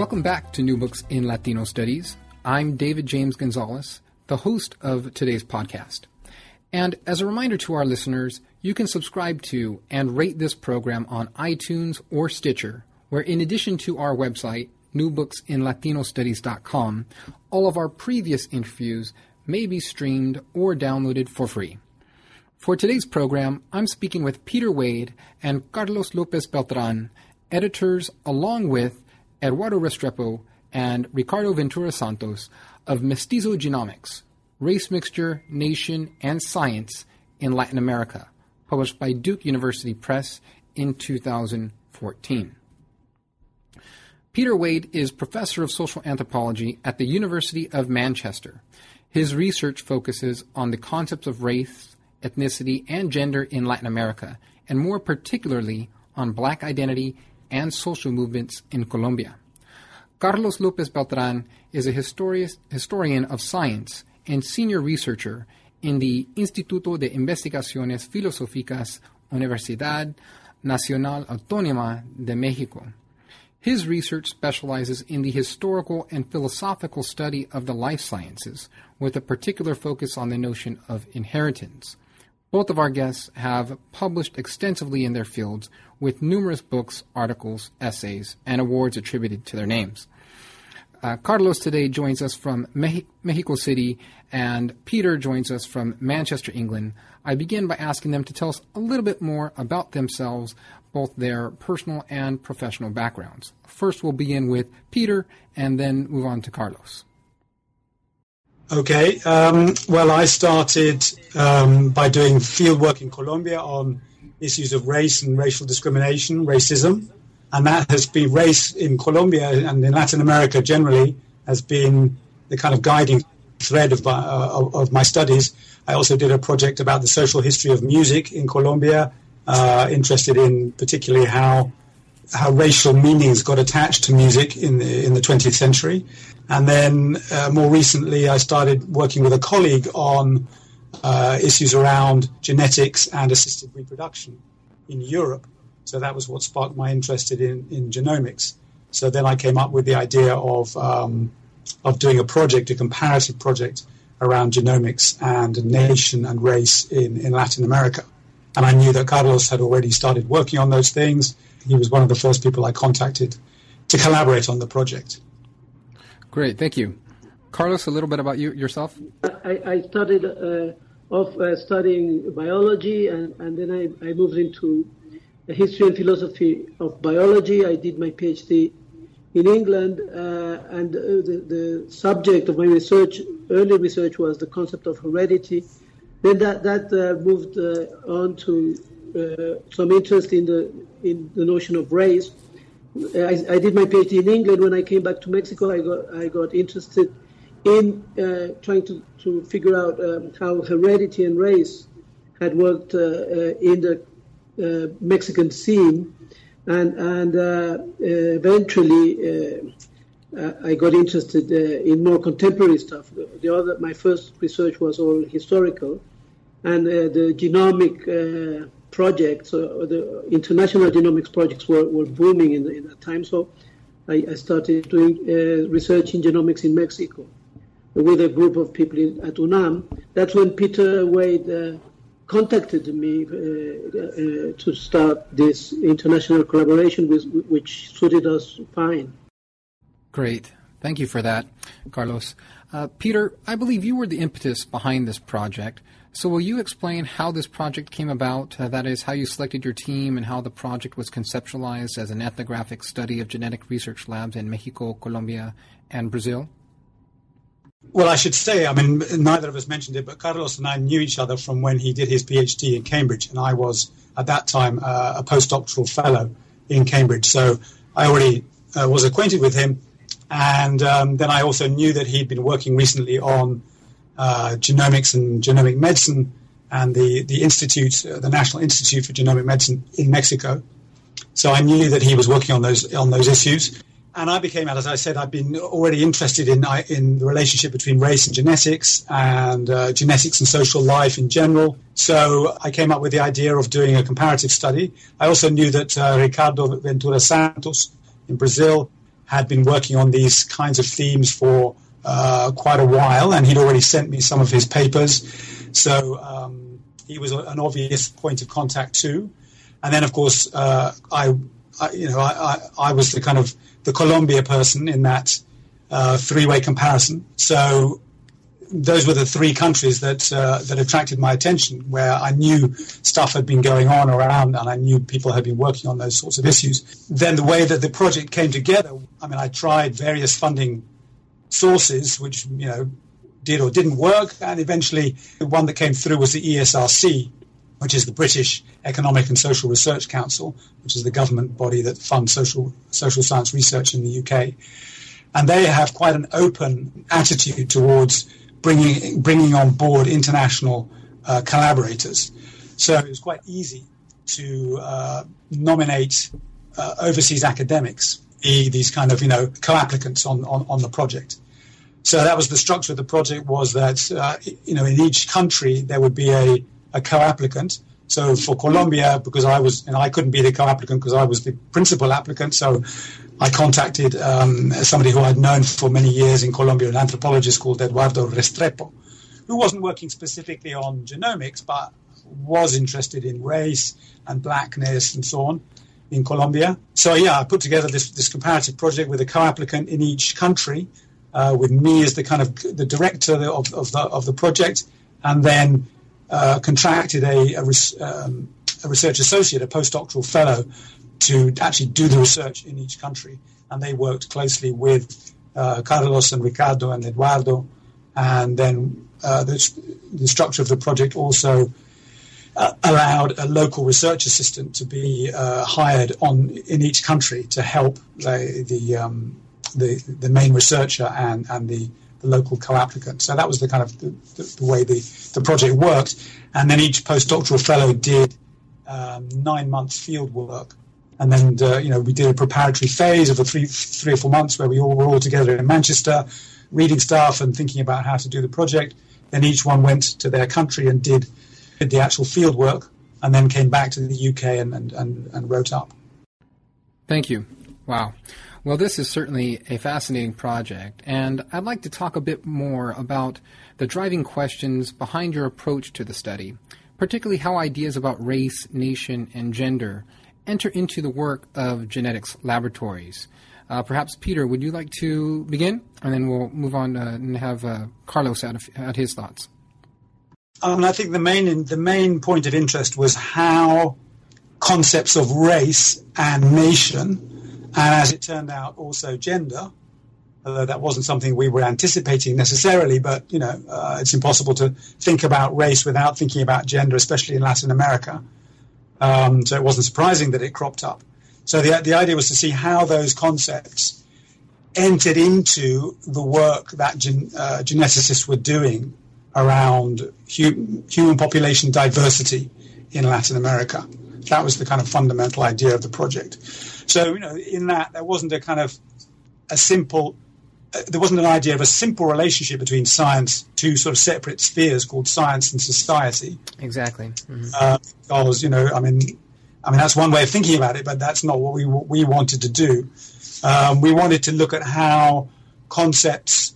Welcome back to New Books in Latino Studies. I'm David James Gonzales, the host of today's podcast. And as a reminder to our listeners, you can subscribe to and rate this program on iTunes or Stitcher, where in addition to our website, newbooksinlatinostudies.com, all of our previous interviews may be streamed or downloaded for free. For today's program, I'm speaking with Peter Wade and Carlos Lopez Beltran, editors along with Eduardo Restrepo and Ricardo Ventura Santos of Mestizo Genomics Race Mixture, Nation, and Science in Latin America, published by Duke University Press in 2014. Peter Wade is professor of social anthropology at the University of Manchester. His research focuses on the concepts of race, ethnicity, and gender in Latin America, and more particularly on black identity and social movements in Colombia. Carlos Lopez Beltran is a historian of science and senior researcher in the Instituto de Investigaciones Filosóficas Universidad Nacional Autónoma de México. His research specializes in the historical and philosophical study of the life sciences, with a particular focus on the notion of inheritance. Both of our guests have published extensively in their fields with numerous books, articles, essays, and awards attributed to their names. Uh, Carlos today joins us from Me- Mexico City, and Peter joins us from Manchester, England. I begin by asking them to tell us a little bit more about themselves, both their personal and professional backgrounds. First, we'll begin with Peter and then move on to Carlos. Okay. Um, well, I started um, by doing field work in Colombia on issues of race and racial discrimination, racism, and that has been race in Colombia and in Latin America generally has been the kind of guiding thread of my, uh, of my studies. I also did a project about the social history of music in Colombia, uh, interested in particularly how how racial meanings got attached to music in the in the 20th century. And then uh, more recently, I started working with a colleague on uh, issues around genetics and assisted reproduction in Europe. So that was what sparked my interest in, in genomics. So then I came up with the idea of um, of doing a project, a comparative project around genomics and nation and race in, in Latin America. And I knew that Carlos had already started working on those things. He was one of the first people I contacted to collaborate on the project. Great, thank you. Carlos, a little bit about you yourself. I, I started uh, off uh, studying biology, and, and then I, I moved into the history and philosophy of biology. I did my PhD in England, uh, and uh, the, the, subject of my research, early research, was the concept of heredity. Then that that uh, moved uh, on to some interest in the in the notion of race. I, I, did my PhD in England. When I came back to Mexico, I got I got interested in uh, trying to, to figure out um, how heredity and race had worked in the uh, Mexican scene, and and uh, eventually uh, I got interested in more contemporary stuff. The, other, my first research was all historical, and the genomic projects, the international genomics projects were, were booming in, the, in that time. So I, I started doing research in genomics in Mexico with a group of people in, at UNAM. That's when Peter Wade uh, contacted me uh, uh, to start this international collaboration, with, which suited us fine. Great. Thank you for that, Carlos. Uh, Peter, I believe you were the impetus behind this project. So, will you explain how this project came about? Uh, that is, how you selected your team and how the project was conceptualized as an ethnographic study of genetic research labs in Mexico, Colombia, and Brazil? Well, I should say, I mean, neither of us mentioned it, but Carlos and I knew each other from when he did his PhD in Cambridge, and I was at that time uh, a postdoctoral fellow in Cambridge. So I already uh, was acquainted with him, and um, then I also knew that he'd been working recently on uh, genomics and genomic medicine and the, the institute, uh, the National Institute for Genomic Medicine in Mexico. So I knew that he was working on those on those issues, and I became, as I said, I've been already interested in in the relationship between race and genetics and uh, genetics and social life in general. So I came up with the idea of doing a comparative study. I also knew that uh, Ricardo Ventura Santos in Brazil had been working on these kinds of themes for uh, quite a while, and he'd already sent me some of his papers. So um, he was an obvious point of contact too. And then, of course, uh, I, I, you know, I, I, I, was the kind of the Colombia person in that uh, three-way comparison. So those were the three countries that uh, that attracted my attention, where I knew stuff had been going on around, and I knew people had been working on those sorts of issues. Then the way that the project came together, I mean, I tried various funding sources, which you know did or didn't work, and eventually the one that came through was the ESRC, which is the British Economic and Social Research Council, which is the government body that funds social social science research in the UK, and they have quite an open attitude towards bringing bringing on board international uh, collaborators. So it was quite easy to uh, nominate uh, overseas academics be these kind of you know co-applicants on, on, on the project. So that was the structure of the project was that uh, you know in each country there would be a, a co-applicant. So for Colombia, because I was and I couldn't be the co-applicant because I was the principal applicant, so I contacted um, somebody who I'd known for many years in Colombia, an anthropologist called Eduardo Restrepo, who wasn't working specifically on genomics but was interested in race and blackness and so on in Colombia. So yeah, I put together this, this comparative project with a co-applicant in each country, uh, with me as the kind of the director of, of, the, of the project, and then uh, contracted a, a, um, a, research associate, a postdoctoral fellow, to actually do the research in each country. And they worked closely with uh, Carlos and Ricardo and Eduardo, and then uh, the, the structure of the project also uh, allowed a local research assistant to be uh, hired on in each country to help the the, um, the, the main researcher and and the, the local co-applicant. So that was the kind of the, the, way the, the project worked. And then each postdoctoral fellow did um, nine months field work. And then, uh, you know, we did a preparatory phase of a three, three or four months where we all were all together in Manchester, reading stuff and thinking about how to do the project. Then each one went to their country and did did the actual field work, and then came back to the UK and, and, and, and wrote up. Thank you. Wow. Well, this is certainly a fascinating project, and I'd like to talk a bit more about the driving questions behind your approach to the study, particularly how ideas about race, nation, and gender enter into the work of genetics laboratories. Uh, perhaps, Peter, would you like to begin? And then we'll move on uh, and have uh, Carlos add his thoughts. And I think the main the main point of interest was how concepts of race and nation, and as it turned out, also gender, although that wasn't something we were anticipating necessarily, but you know, uh, it's impossible to think about race without thinking about gender, especially in Latin America. Um, so it wasn't surprising that it cropped up. So the the idea was to see how those concepts entered into the work that gen, uh, geneticists were doing around hu- human population diversity in Latin America. That was the kind of fundamental idea of the project. So, you know, in that, there wasn't a kind of a simple, uh, there wasn't an idea of a simple relationship between science, two sort of separate spheres called science and society. Exactly. Mm-hmm. Uh, because, you know, I mean, I mean, that's one way of thinking about it, but that's not what we, what we wanted to do. Um, we wanted to look at how concepts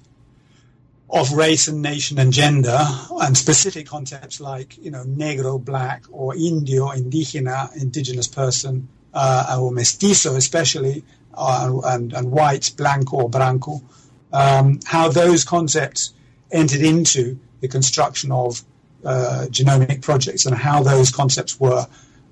of race and nation and gender and specific concepts like you know negro black or indio indigena indigenous person uh, or mestizo especially uh, and, and white, blanco or branco, um, how those concepts entered into the construction of uh, genomic projects and how those concepts were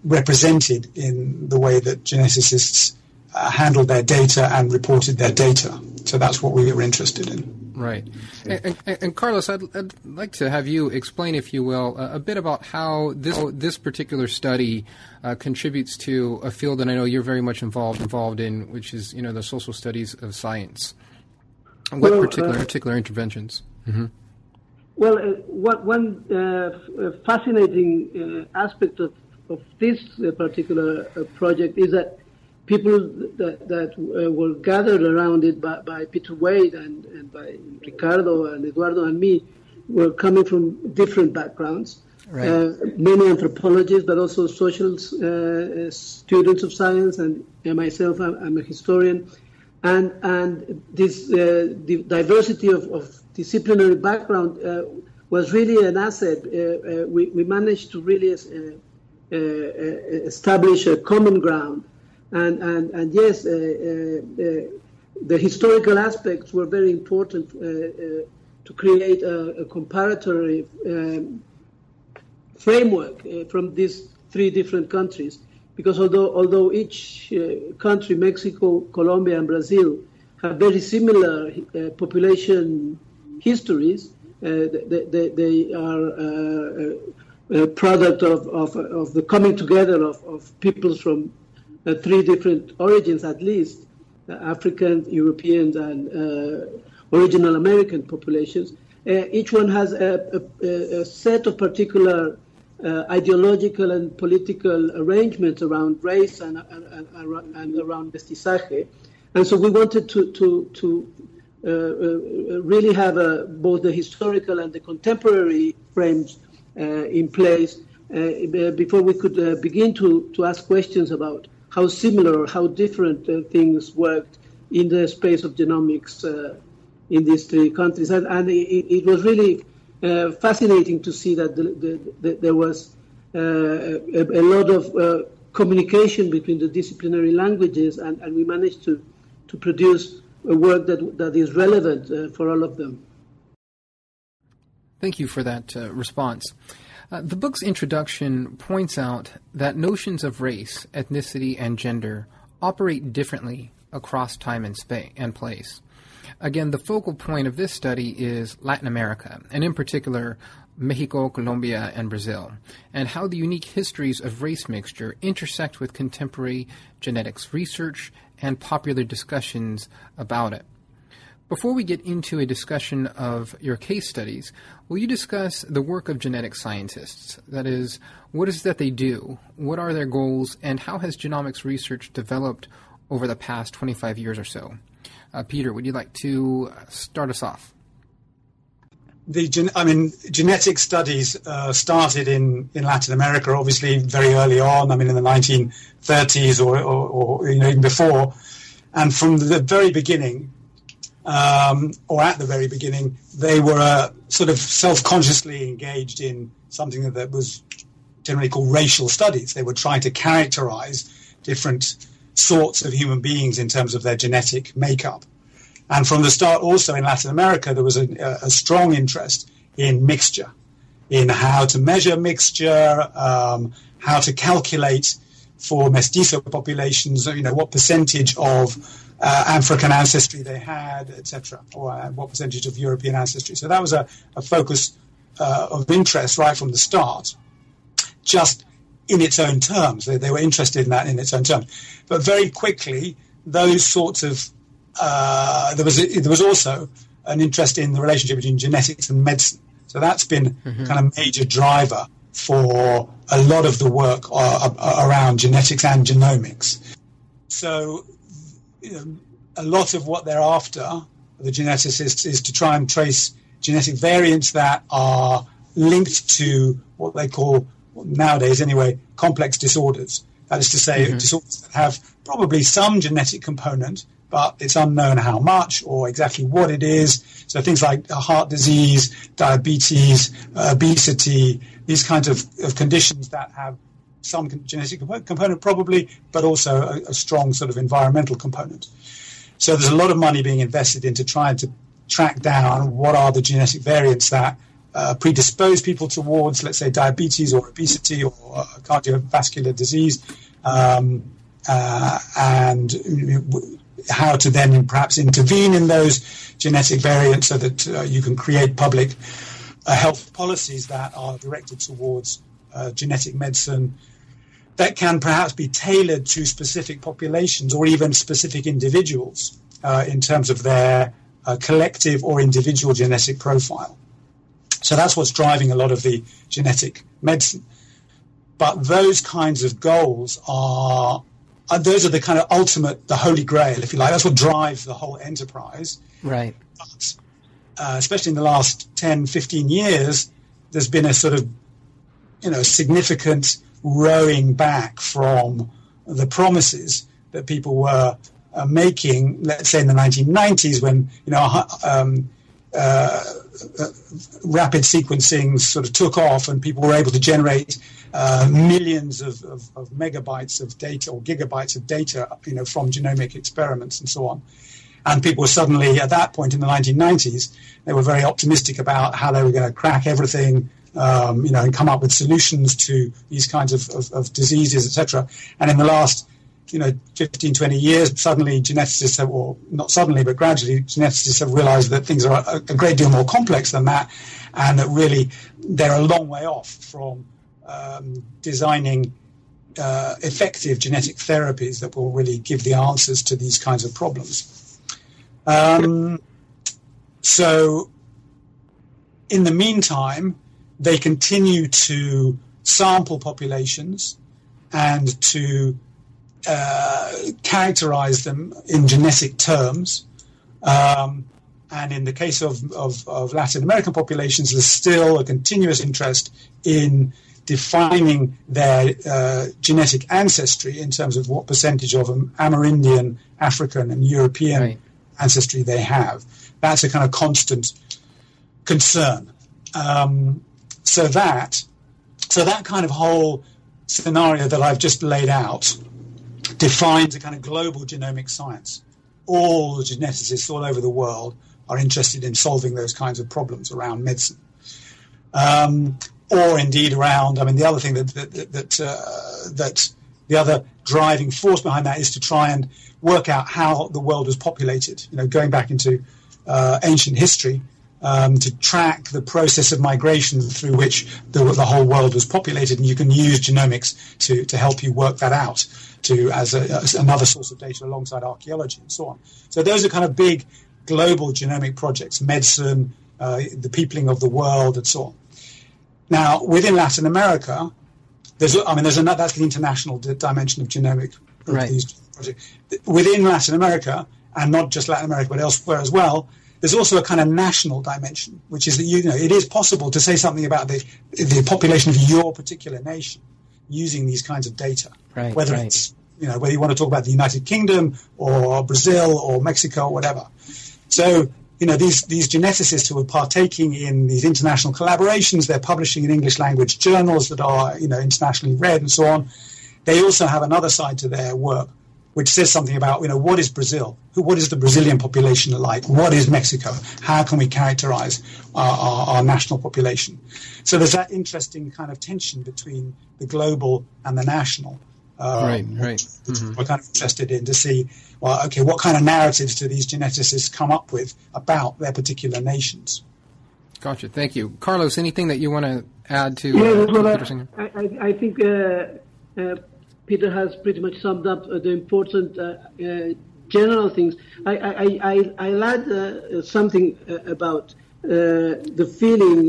represented in the way that geneticists uh, handled their data and reported their data. So that's what we were interested in. Right. And, and, and Carlos, I'd, I'd, like to have you explain, if you will, a, a bit about how this this particular study uh, contributes to a field that I know you're very much involved involved in, which is you know the social studies of science. What well, particular uh, particular interventions? Mm-hmm. Well, uh, what, one uh, fascinating uh, aspect of, of this uh, particular project is that people that, that uh, were gathered around it by, by Peter Wade and, and, by Ricardo and Eduardo and me were coming from different backgrounds. Right. Uh, many anthropologists, but also social uh, students of science, and, and myself, I'm, I'm, a historian. And, and this uh, diversity of, of, disciplinary background uh, was really an asset. Uh, we, we managed to really establish a common ground and, and, and yes, uh, uh, uh, the historical aspects were very important to create a, a comparatory um, framework from these three different countries. Because although, although each country, Mexico, Colombia, and Brazil, have very similar population histories. Uh, they, they, they, are uh, a product of, of, of, the coming together of, of peoples from three different origins at least uh, African, European, and uh, original American populations. each one has a, a, a set of particular uh, ideological and political arrangements around race and, and, and, and around mestizaje. And so we wanted to, to, to uh, uh, really have both the historical and the contemporary frames in place before we could begin to, to ask questions about how similar, or how different uh, things worked in the space of genomics uh, in these three countries. And, and it, it, was really uh, fascinating to see that the, the, the, there was uh, a, a, lot of uh, communication between the disciplinary languages, and, and, we managed to, to produce a work that, that is relevant uh, for all of them. Thank you for that response. Uh, the book's introduction points out that notions of race, ethnicity, and gender operate differently across time and, space and place. Again, the focal point of this study is Latin America, and in particular, Mexico, Colombia, and Brazil, and how the unique histories of race mixture intersect with contemporary genetics research and popular discussions about it. Before we get into a discussion of your case studies, will you discuss the work of genetic scientists? That is, what is that they do? What are their goals? And how has genomics research developed over the past 25 years or so? Uh, Peter, would you like to start us off? The gen- I mean, genetic studies uh, started in, in Latin America, obviously very early on. I mean, in the 1930s or, or, or you know, even before. And from the very beginning, um, or at the very beginning, they were uh, sort of self-consciously engaged in something that, was generally called racial studies. They were trying to characterize different sorts of human beings in terms of their genetic makeup. And from the start, also in Latin America, there was a, a strong interest in mixture, in how to measure mixture, um, how to calculate for mestizo populations, you know, what percentage of uh, African ancestry they had, etc., or uh, what percentage of European ancestry. So that was a, a focus uh, of interest right from the start, just in its own terms. They, they, were interested in that in its own terms. But very quickly, those sorts of uh, there was there was also an interest in the relationship between genetics and medicine. So that's been mm-hmm. kind of major driver for a lot of the work uh, around genetics and genomics. So you know, a lot of what they're after, the geneticists, is to try and trace genetic variants that are linked to what they call, nowadays anyway, complex disorders. That is to say, mm-hmm. disorders that have probably some genetic component, but it's unknown how much or exactly what it is. So things like heart disease, diabetes, obesity, these kinds of, of conditions that have some genetic component probably, but also a, a, strong sort of environmental component. So there's a lot of money being invested into trying to track down what are the genetic variants that uh, predispose people towards, let's say, diabetes or obesity or uh, cardiovascular disease, um, uh, and how to then perhaps intervene in those genetic variants so that uh, you can create public uh, health policies that are directed towards uh, genetic medicine that can perhaps be tailored to specific populations or even specific individuals in terms of their collective or individual genetic profile. So that's what's driving a lot of the genetic medicine. But those kinds of goals are, are those are the kind of ultimate, the holy grail, if you like. That's what drives the whole enterprise. Right. But, uh, especially in the last 10, 15 years, there's been a sort of, you know, significant rowing back from the promises that people were uh, making, let's say in the 1990s when, you know, um, uh, uh, rapid sequencing sort of took off and people were able to generate uh, millions of, of, of, megabytes of data or gigabytes of data, you know, from genomic experiments and so on. And people were suddenly, at that point in the 1990s, they were very optimistic about how they were going to crack everything, um, you know, and come up with solutions to these kinds of, of, of diseases, etc. And in the last you know 15 20 years suddenly geneticists have or not suddenly but gradually geneticists have realized that things are a, a great deal more complex than that and that really they're a long way off from um, designing uh, effective genetic therapies that will really give the answers to these kinds of problems um, so in the meantime they continue to sample populations and to uh, characterize them in genetic terms. Um, and in the case of, of, of, Latin American populations, there's still a continuous interest in defining their uh, genetic ancestry in terms of what percentage of Amerindian, African, and European right. ancestry they have. That's a kind of constant concern. Um, so that, so that kind of whole scenario that I've just laid out defines a kind of global genomic science. All geneticists all over the world are interested in solving those kinds of problems around medicine. Um, or indeed around, I mean, the other thing that, that, that, uh, that the other driving force behind that is to try and work out how the world was populated. You know, going back into uh, ancient history, um, to track the process of migration through which the, the, whole world was populated, and you can use genomics to, to help you work that out to as, a, as another source of data alongside archaeology and so on. So those are kind of big global genomic projects, medicine, uh, the peopling of the world, and so on. Now, within Latin America, there's, I mean, there's another, that's the international dimension of genomic right. Within Latin America, and not just Latin America, but elsewhere as well, there's also a kind of national dimension, which is that you know it is possible to say something about the the population of your particular nation using these kinds of data. Right, whether right. it's you know whether you want to talk about the United Kingdom or Brazil or Mexico or whatever. So you know these these geneticists who are partaking in these international collaborations, they're publishing in English language journals that are you know internationally read and so on. They also have another side to their work, which says something about you know what is Brazil, what is the Brazilian population like, what is Mexico, how can we characterize our, our, our, national population. So there's that interesting kind of tension between the global and the national. Uh, right, right. Mm-hmm. We're kind of interested in to see, well, okay, what kind of narratives do these geneticists come up with about their particular nations? Gotcha. Thank you, Carlos. Anything that you want to add to? Yeah, uh, well, I, I, I, think. Uh, uh Peter has pretty much summed up uh, the important uh, uh, general things. I, I, I, I'll add something about the feeling,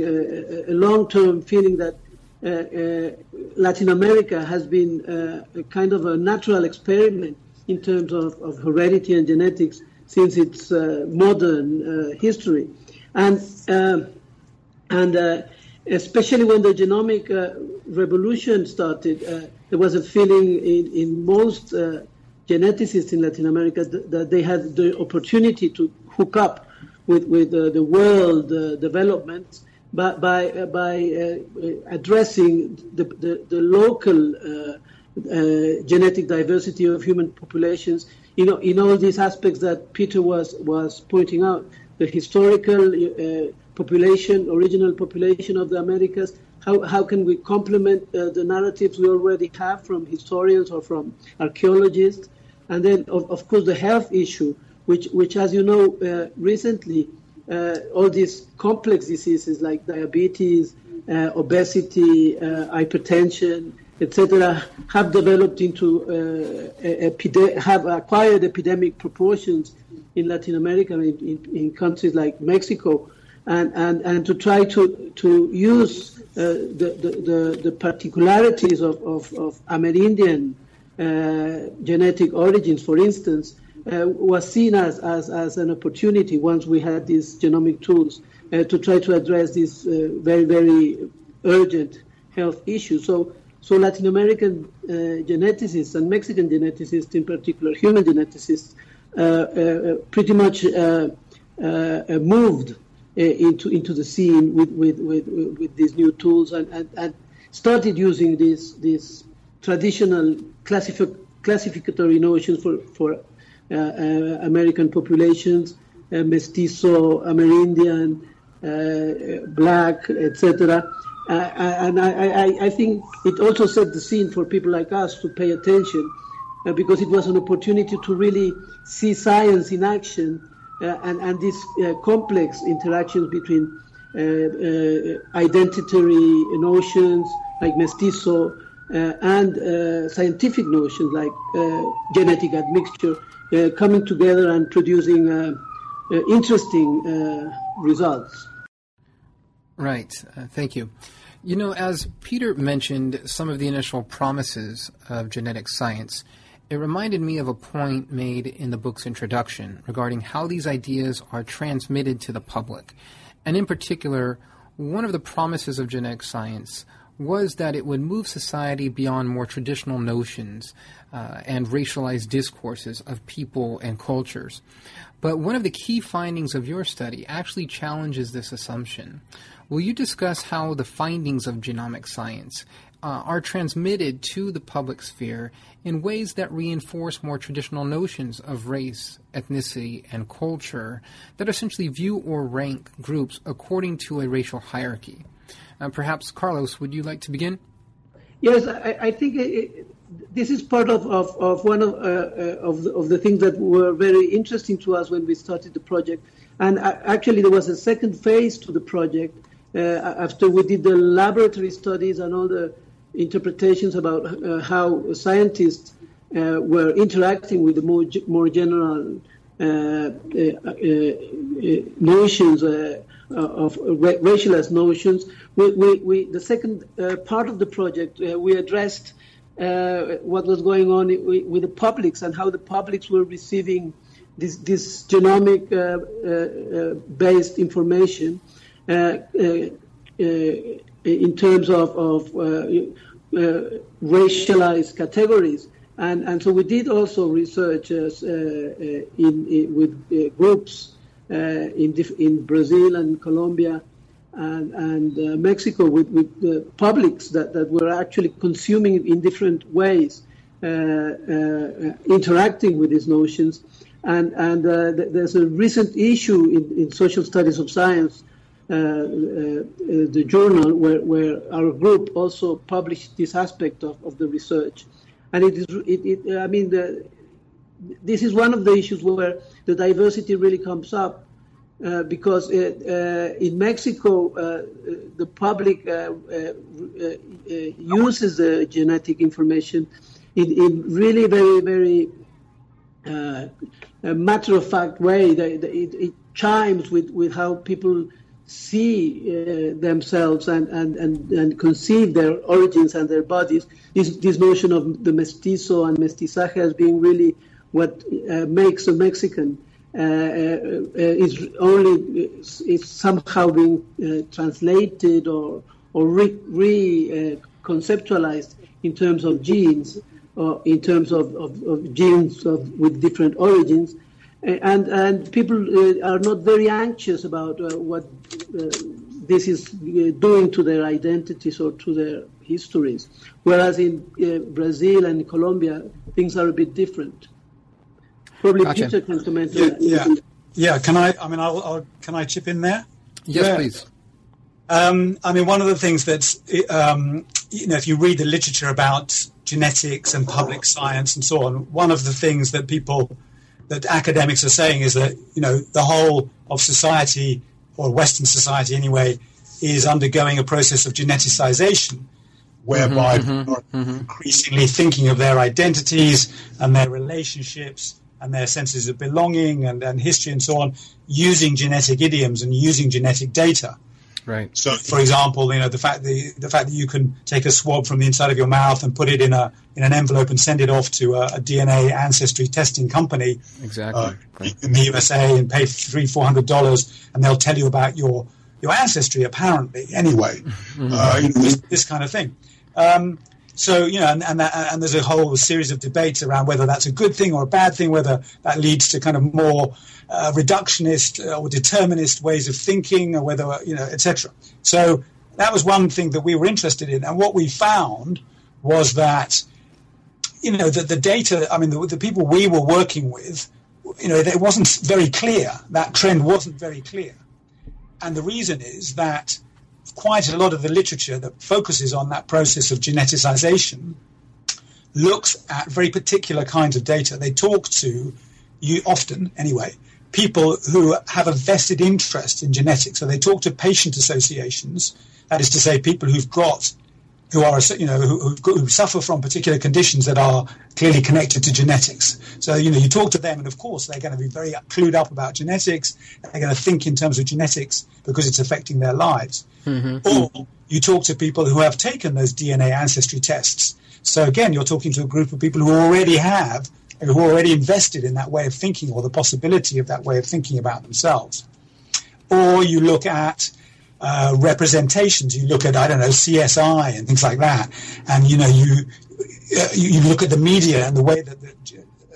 a long-term feeling that uh, uh, Latin America has been uh, a kind of a natural experiment in terms of, of heredity and genetics since its modern history, and um, and especially when the genomic revolution started there was a feeling in, in most uh, geneticists in Latin America that, that, they had the opportunity to hook up with, with uh, the world uh, development by by, uh, by uh, addressing the the, the local uh, genetic diversity of human populations. You know, in all these aspects that Peter was was pointing out, the historical population, original population of the Americas. How, how can we complement uh, the narratives we already have from historians or from archaeologists? And then, of, of course, the health issue, which, which as you know, uh, recently, uh, all these complex diseases like diabetes, uh, obesity, uh, hypertension, etc., have developed into uh, have acquired epidemic proportions in Latin America, in, in, in, countries like Mexico, and, and, and to try to to use the, the, the, the, particularities of, of, of Amerindian uh, genetic origins, for instance, uh, was seen as, as, as an opportunity once we had these genomic tools uh, to try to address these uh, very, very urgent health issues. So, so Latin American uh, geneticists and Mexican geneticists, in particular, human geneticists, uh, pretty much moved into into the scene with with, with, with these new tools and, and, and started using these these traditional classific, classificatory notions for for uh, uh, American populations, uh, mestizo, Amerindian, black, etc. and I, I, I, think it also set the scene for people like us to pay attention because it was an opportunity to really see science in action and, and these complex interactions between uh, uh, identitary notions like mestizo uh, and scientific notions like genetic admixture uh, coming together and producing uh, uh, interesting results. Right. thank you. You know, as Peter mentioned some of the initial promises of genetic science, it reminded me of a point made in the book's introduction regarding how these ideas are transmitted to the public. And in particular, one of the promises of genetic science was that it would move society beyond more traditional notions uh, and racialized discourses of people and cultures. But one of the key findings of your study actually challenges this assumption. Will you discuss how the findings of genomic science uh, are transmitted to the public sphere in ways that reinforce more traditional notions of race, ethnicity, and culture that essentially view or rank groups according to a racial hierarchy? Uh, perhaps, Carlos, would you like to begin? Yes, I, I think it, this is part of, of, of one of, uh, uh, of, the, of, the, things that were very interesting to us when we started the project. And uh, actually, there was a second phase to the project uh, after we did the laboratory studies and all the interpretations about uh, how scientists uh, were interacting with the more, more general notions of racialized notions. We, we, we, the second part of the project, we addressed uh, what was going on with the publics and how the publics were receiving this, this genomic uh, uh, uh based information uh, uh, in terms of, of racialized categories. And, and so we did also research in, in, with groups in, in Brazil and Colombia and, and uh, Mexico with, with the publics that, that were actually consuming in different ways, uh, uh, interacting with these notions. And, and uh, th- there's a recent issue in, in Social Studies of Science, uh, uh, Uh, uh, uh, the journal, where, where our group also published this aspect of, of the research. And it is, it, it, I mean, the, this is one of the issues where the diversity really comes up uh, because it, uh, in Mexico, uh, the public uses the genetic information in, in really very, very matter of fact way. It, it, chimes with, with how people see uh, themselves and, and, and, and conceive their origins and their bodies. This, this notion of the mestizo and mestizaje as being really what uh, makes a Mexican. Uh, uh, is only is somehow being uh, translated or or re, re conceptualized in terms of genes or in terms of, of, of genes of, with different origins and and people uh, are not very anxious about uh, what uh, this is doing to their identities or to their histories. Whereas in Brazil and Colombia, things are a bit different. Probably gotcha. Peter can comment yeah, Yeah, yeah. Can I? I mean, I'll, I'll, can I chip in there? Yes, yeah. please. Um, I mean, one of the things that's, um, you know, if you read the literature about genetics and public science and so on, one of the things that people, that academics are saying is that, you know, the whole of society, or Western society anyway, is undergoing a process of geneticization, whereby mm-hmm, people are mm-hmm. increasingly thinking of their identities and their relationships and their senses of belonging and, and history and so on using genetic idioms and using genetic data. Right. So, for example, you know the fact the the fact that you can take a swab from the inside of your mouth and put it in a in an envelope and send it off to a, a DNA ancestry testing company, exactly, uh, in the USA, and pay three four hundred dollars, and they'll tell you about your your ancestry. Apparently, anyway, mm-hmm. uh, you know, this, this, kind of thing. Um, so you know, and and, that, and, there's a whole series of debates around whether that's a good thing or a bad thing, whether that leads to kind of more uh, reductionist or determinist ways of thinking, or whether you know, etc. So that was one thing that we were interested in, and what we found was that you know that the data. I mean, the, the people we were working with, you know, it wasn't very clear. That trend wasn't very clear, and the reason is that quite a lot of the literature that focuses on that process of geneticization looks at very particular kinds of data. They talk to you often, anyway, people who have a vested interest in genetics. So they talk to patient associations, that is to say, people who've got who are you know who, who, suffer from particular conditions that are clearly connected to genetics. So you know you talk to them, and of course they're going to be very clued up about genetics. They're going to think in terms of genetics because it's affecting their lives. Mm-hmm. Or you talk to people who have taken those DNA ancestry tests. So again, you're talking to a group of people who already have who are already invested in that way of thinking or the possibility of that way of thinking about themselves. Or you look at uh, representations. You look at I don't know CSI and things like that, and you know you uh, you look at the media and the way that the,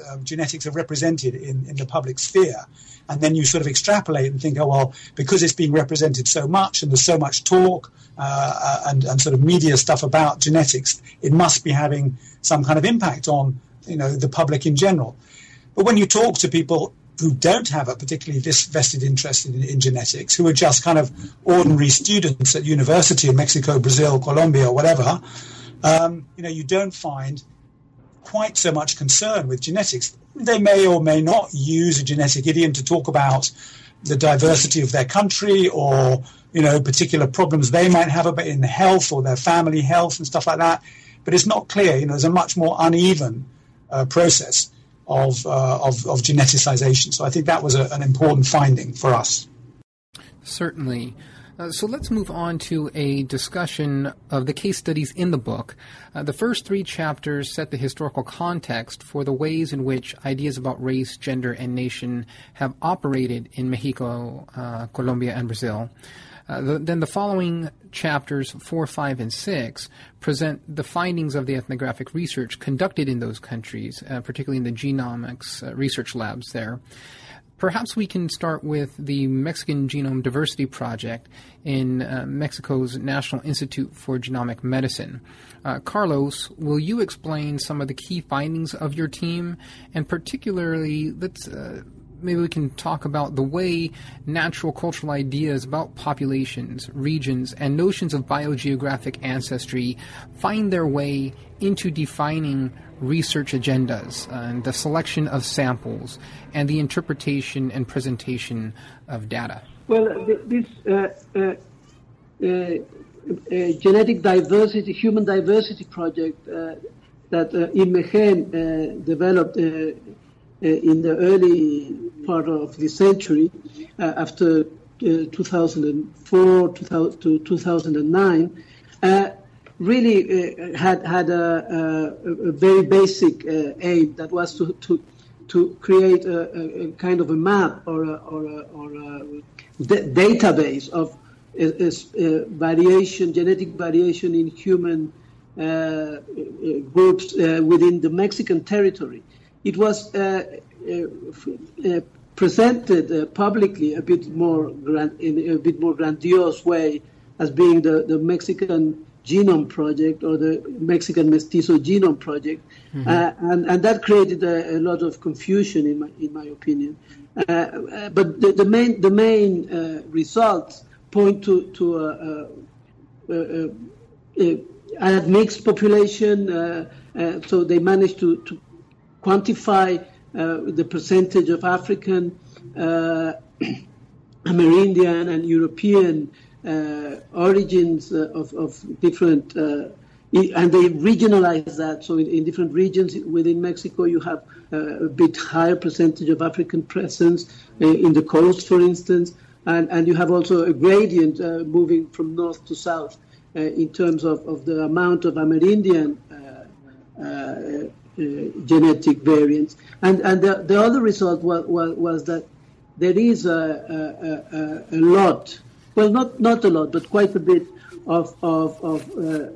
uh, genetics are represented in, in the public sphere, and then you sort of extrapolate and think, oh well, because it's being represented so much and there's so much talk uh, uh, and, and sort of media stuff about genetics, it must be having some kind of impact on you know the public in general. But when you talk to people who don't have a particularly vested interest in, in, genetics, who are just kind of ordinary students at university in Mexico, Brazil, Colombia, or whatever, um, you know, you don't find quite so much concern with genetics. They may or may not use a genetic idiom to talk about the diversity of their country or you know particular problems they might have about in health or their family health and stuff like that. But it's not clear. You know, there's a much more uneven uh, process of, uh, of, of, geneticization. So I think that was a, an important finding for us. Certainly. Uh, so let's move on to a discussion of the case studies in the book. Uh, the first three chapters set the historical context for the ways in which ideas about race, gender, and nation have operated in Mexico, uh, Colombia, and Brazil. Uh, the, then the following chapters 4, 5, and 6 present the findings of the ethnographic research conducted in those countries, uh, particularly in the genomics uh, research labs there. Perhaps we can start with the Mexican Genome Diversity Project in uh, Mexico's National Institute for Genomic Medicine. Uh, Carlos, will you explain some of the key findings of your team, and particularly, let's maybe we can talk about the way natural cultural ideas about populations, regions, and notions of biogeographic ancestry find their way into defining research agendas and the selection of samples and the interpretation and presentation of data. Well, this uh, uh, uh, genetic diversity, human diversity project uh, that uh, uh, developed in the early part of the century, uh, after uh, 2004 to 2009, uh, really had had a, a, a very basic aim that was to, to to create a, a, kind of a map or a, or a, or a database of variation, genetic variation in human uh, groups uh, within the Mexican territory. It was uh, presented uh, publicly a bit more grand, in a bit more grandiose way as being the, the Mexican Genome Project or the Mexican Mestizo Genome Project, mm-hmm. uh, and and that created a, a, lot of confusion in my in my opinion. Uh, uh but the, the, main the main uh, results point to to a, a, a, a mixed population. Uh, so they managed to, to quantify the percentage of African, Amerindian, and European uh, origins uh, of, of different, uh, and they regionalize that. So in, in, different regions within Mexico, you have a bit higher percentage of African presence in the coast, for instance, and, and you have also a gradient moving from north to south in terms of, of the amount of Amerindian uh, genetic variants. And, and the, the other result was, was, was that there is a, a, a, a lot well, not, not a lot, but quite a bit of, of, of uh,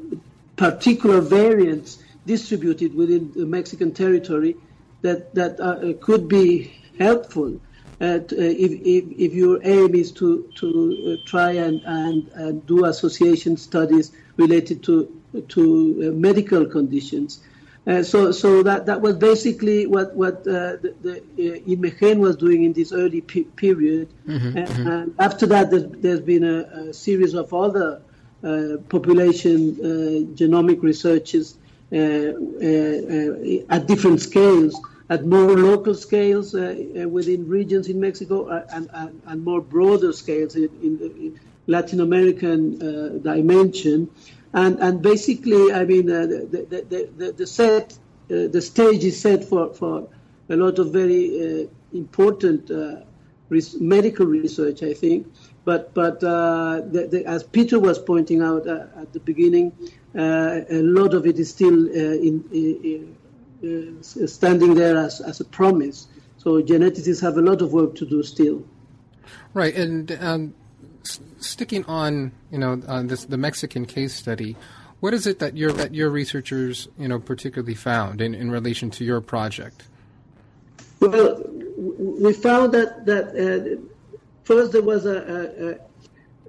particular variants distributed within the Mexican territory that, that uh, could be helpful uh, uh, if, if, if, your aim is to, to uh, try and, and, and, do association studies related to, to uh, medical conditions. Uh, so, so that, that was basically what what uh, the, the uh, INMEGEN was doing in this early pe- period. Mm-hmm, and, mm-hmm. and, after that, there's, there's been a, a, series of other uh, population uh, genomic researches uh, at different scales, at more local scales within regions in Mexico, and, and, and, more broader scales in, in the Latin American dimension. And, and basically, I mean, uh, the, the, the, the, set, uh, the stage is set for, for a lot of very uh, important uh, res- medical research, I think. But, but uh, as Peter was pointing out uh, at the beginning, a lot of it is still in, in, standing there as, as a promise. So geneticists have a lot of work to do still. Right, and um, sticking on you know on this the Mexican case study, what is it that your that your researchers you know particularly found in, in relation to your project? Well, we found that that uh, first there was a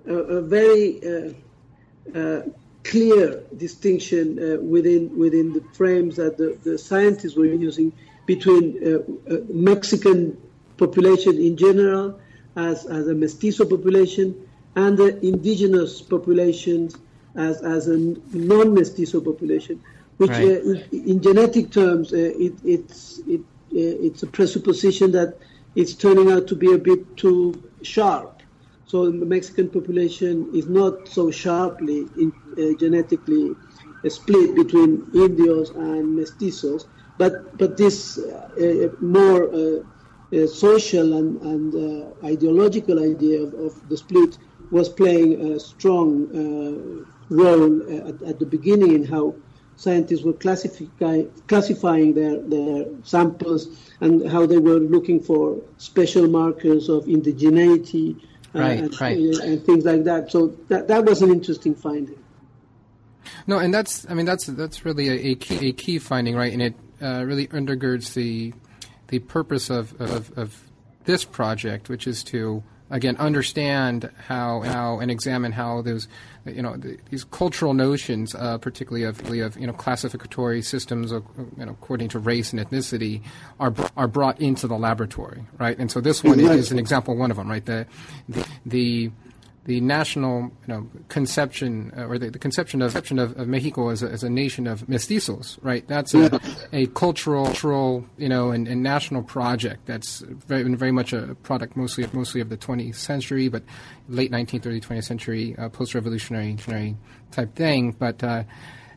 a, a, a very uh, uh, clear distinction uh, within within the frames that the, the scientists were using between uh, uh, Mexican population in general as, as a mestizo population and the indigenous populations as, as a non-mestizo population, which right. uh, in genetic terms, uh, it, it's, it, uh, it's a presupposition that it's turning out to be a bit too sharp. So the Mexican population is not so sharply in, uh, genetically split between Indios and mestizos, but, but this uh, more uh, social and, and uh, ideological idea of, of, the split was playing a strong uh, role at, at, the beginning in how scientists were classify, classifying their, their samples and how they were looking for special markers of indigeneity right, and, right. and, things like that. So that, that was an interesting finding. No, and that's I mean that's that's really a, a key a key finding, right? And it uh, really undergirds the the purpose of, of, of this project, which is to again understand how how and examine how those you know the, these cultural notions, uh, particularly of of you know classificatory systems, of, you know according to race and ethnicity, are are brought into the laboratory, right? And so this one is an example one of them, right? The the, the the national you know, conception uh, or the, the, conception of, conception of, of Mexico as a, as a, nation of mestizos, right? That's a, a cultural, cultural, you know, and, and, national project that's very, very much a product mostly mostly of the 20th century, but late 19th, early 20th century uh, post-revolutionary type thing. But uh,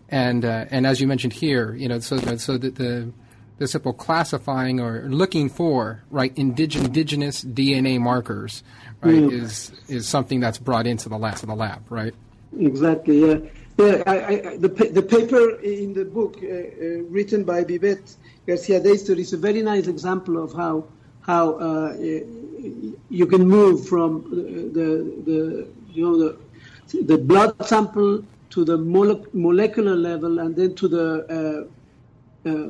and uh, and as you mentioned here, you know, so so the, the the simple classifying or looking for right indigenous, indigenous DNA markers right mm. is is something that's brought into the lab to the lab right exactly yeah yeah I, I, the, the paper in the book uh, uh, written by Vivette Garcia Deister is a very nice example of how how uh, you can move from the the you know the the blood sample to the molecular level and then to the uh, uh,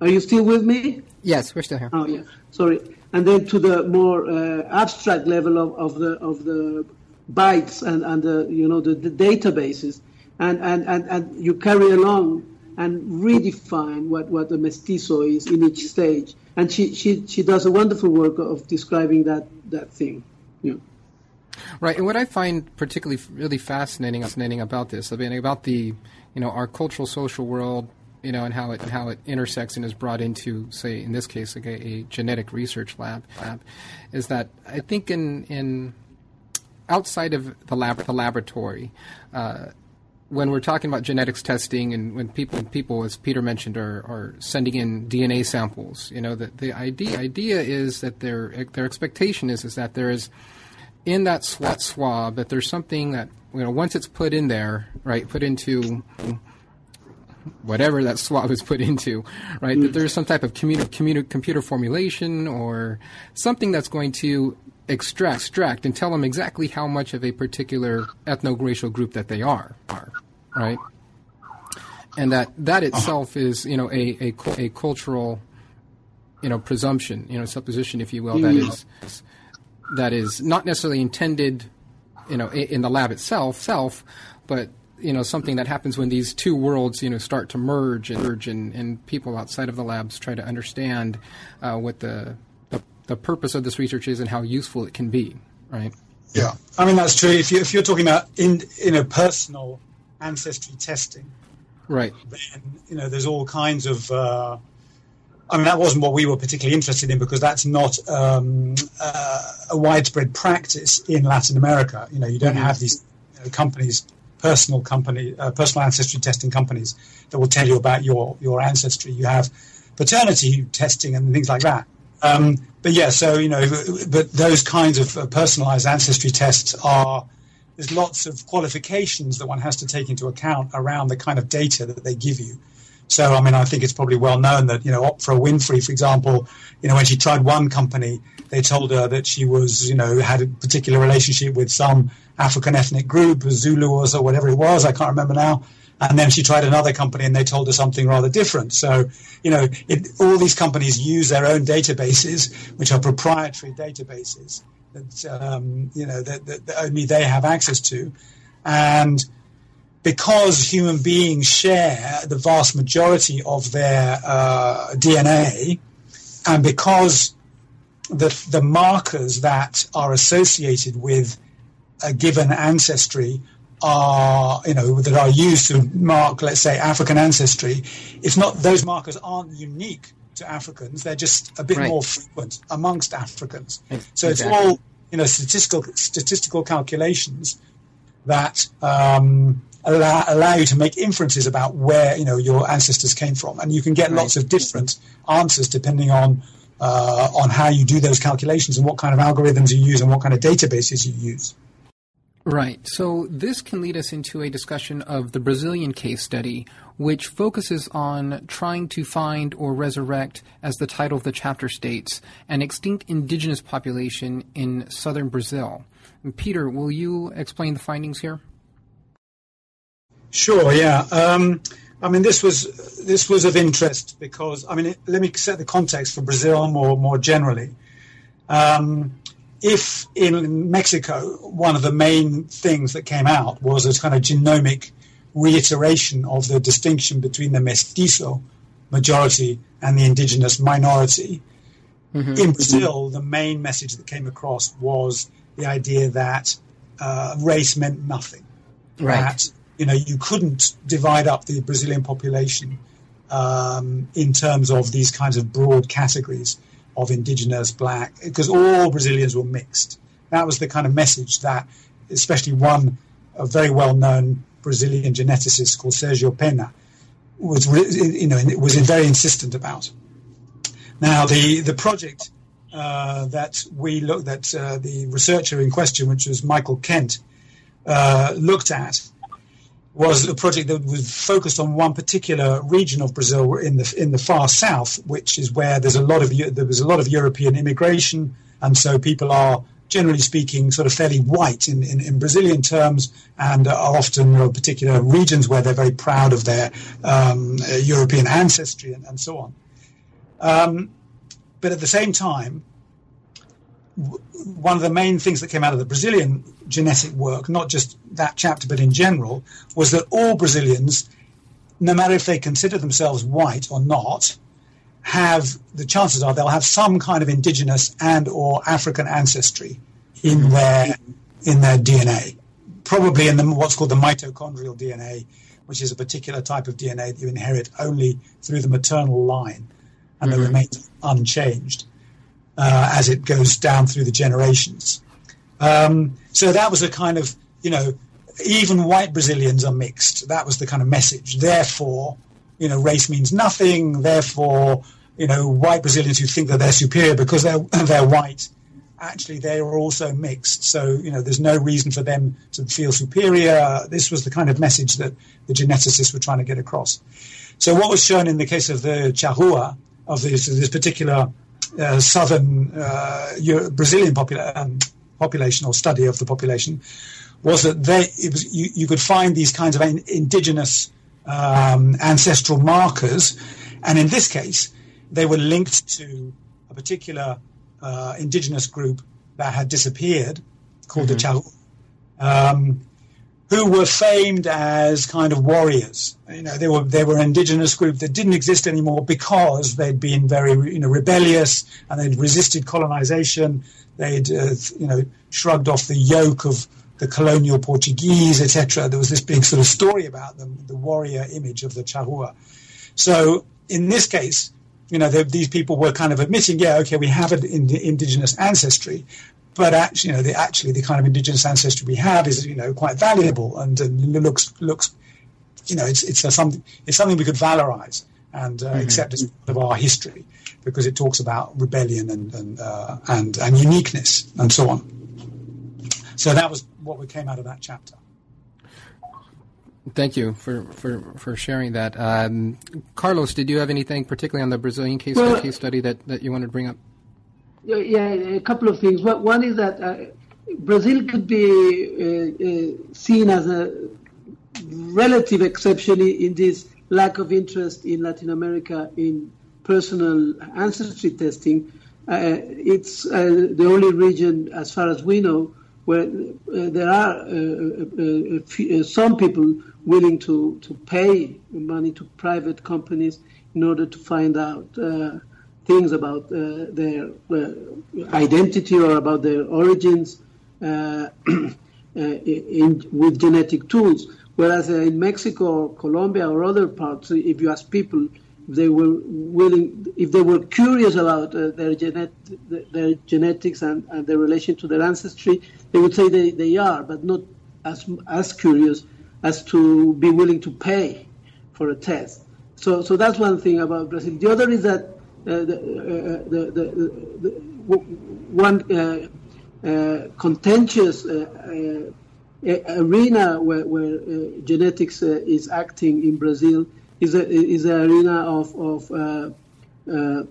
are you still with me? Yes, we're still here. Oh, yeah. Sorry. And then to the more uh, abstract level of, of the of the bytes and, and the you know the, the databases, and, and, and, and you carry along and redefine what, what a mestizo is in each stage. And she, she, she does a wonderful work of describing that, that thing. Yeah. Right, and what I find particularly really fascinating, fascinating about this, I mean, about the, you know, our cultural social world, you know, and how it how it intersects and is brought into, say, in this case, like a, a genetic research lab, lab, is that I think in in outside of the lab, the laboratory, uh, when we're talking about genetics testing and when people people as Peter mentioned are, are sending in DNA samples, you know, the, the idea idea is that their their expectation is is that there is in that swab that there's something that you know once it's put in there, right, put into whatever that swab is put into, right, that mm. there's some type of commuter, commuter, computer formulation or something that's going to extract, extract and tell them exactly how much of a particular ethno-racial group that they are, are right? And that that uh-huh. itself is, you know, a, a, a cultural, you know, presumption, you know, supposition, if you will, that mm. is that is not necessarily intended, you know, in the lab itself, self, but you know, something that happens when these two worlds, you know, start to merge and merge, and, and people outside of the labs try to understand uh, what the, the the purpose of this research is and how useful it can be, right? Yeah, I mean that's true. If you if you're talking about in in a personal ancestry testing. Right. Then, you know, there's all kinds of. Uh, I mean, that wasn't what we were particularly interested in because that's not um, uh, a widespread practice in Latin America. You know, you don't mm-hmm. have these you know, companies, personal company, uh, personal ancestry testing companies that will tell you about your your ancestry. You have paternity testing and things like that. Um, but yeah, so you know, but those kinds of uh, personalized ancestry tests are there's lots of qualifications that one has to take into account around the kind of data that they give you. So, I mean, I think it's probably well known that, you know, Oprah Winfrey, for example, you know, when she tried one company, they told her that she was, you know, had a particular relationship with some African ethnic group, Zulu or whatever it was, I can't remember now. And then she tried another company and they told her something rather different. So, you know, it, all these companies use their own databases, which are proprietary databases that um, you know that, that, that, only they have access to, and because human beings share the vast majority of their uh, DNA, and because the the markers that are associated with a given ancestry are you know that are used to mark let's say African ancestry, it's not those markers aren't unique to Africans. They're just a bit right. more frequent amongst Africans. So exactly. it's all you know statistical statistical calculations that um, allow, allow you to make inferences about where you know your ancestors came from, and you can get right. lots of different answers depending on uh, on how you do those calculations and what kind of algorithms you use and what kind of databases you use. Right. So this can lead us into a discussion of the Brazilian case study, which focuses on trying to find or resurrect, as the title of the chapter states, an extinct indigenous population in southern Brazil. And Peter, will you explain the findings here? Sure. Yeah. Um, I mean, this was this was of interest because I mean, it, let me set the context for Brazil more more generally. Um, if in Mexico, one of the main things that came out was a kind of genomic reiteration of the distinction between the mestizo majority and the indigenous minority. Mm-hmm. In Brazil, the main message that came across was the idea that uh, race meant nothing. Right. That you know you couldn't divide up the Brazilian population um, in terms of these kinds of broad categories of indigenous, black, because all Brazilians were mixed. That was the kind of message that, especially one a very well known Brazilian geneticist called Sergio Pena was, you know, was very insistent about. Now, the, the project uh, that we looked at, uh, the researcher in question, which was Michael Kent, uh, looked at was a project that was focused on one particular region of Brazil in the in the far south, which is where there's a lot of there was a lot of European immigration, and so people are generally speaking sort of fairly white in, in, in Brazilian terms, and are often you know, particular regions where they're very proud of their um, European ancestry and, and, so on. Um, but at the same time, one of the main things that came out of the Brazilian genetic work, not just that chapter, but in general, was that all Brazilians, no matter if they consider themselves white or not, have the chances are they'll have some kind of indigenous and or African ancestry in mm-hmm. their in their DNA, probably in the, what's called the mitochondrial DNA, which is a particular type of DNA that you inherit only through the maternal line and mm-hmm. that remains unchanged uh, as it goes down through the generations. Um, so that was a kind of, you know, even white Brazilians are mixed. That was the kind of message. Therefore, you know, race means nothing. Therefore, you know, white Brazilians who think that they're superior because they're they're white, actually they are also mixed. So you know, there's no reason for them to feel superior. This was the kind of message that the geneticists were trying to get across. So what was shown in the case of the Charrua of this, this particular uh, southern uh, Brazilian popula- um, population or study of the population was that they was, you, you, could find these kinds of indigenous um, ancestral markers, and in this case, they were linked to a particular uh, indigenous group that had disappeared called mm-hmm. the Charrua, um, who were famed as kind of warriors. You know, they were they were an indigenous group that didn't exist anymore because they'd been very you know rebellious and they'd resisted colonization. They'd uh, you know shrugged off the yoke of the colonial Portuguese, etc. There was this big sort of story about them, the warrior image of the Charrua. So in this case, you know, these people were kind of admitting, yeah, okay, we have an indigenous ancestry, but actually, you know, the, actually the kind of indigenous ancestry we have is, you know, quite valuable and, and looks looks, you know, it's it's something it's something we could valorize and uh, mm-hmm. accept as part of our history because it talks about rebellion and and, uh, and and uniqueness and so on. So that was what we came out of that chapter. Thank you for, for, for sharing that. Um, Carlos, did you have anything particularly on the Brazilian case, well, case study that, that you wanted to bring up? Yeah, a couple of things. One is that uh, Brazil could be uh, uh, seen as a relative exception in this lack of interest in Latin America in personal ancestry testing. Uh, it's uh, the only region, as far as we know, where uh, there are uh, uh, some people willing to, to pay money to private companies in order to find out things about their identity or about their origins in, with genetic tools. Whereas in Mexico or Colombia or other parts, if you ask people if they were willing, if they were curious about uh, their, genet- their genetics and, and, their relation to their ancestry, they would say they, they are, but not as as curious as to be willing to pay for a test. So, so that's one thing about Brazil. The other is that uh, the, uh, the, the, the, one uh, uh contentious uh, arena where, where genetics is acting in Brazil is a is an arena of of uh, uh,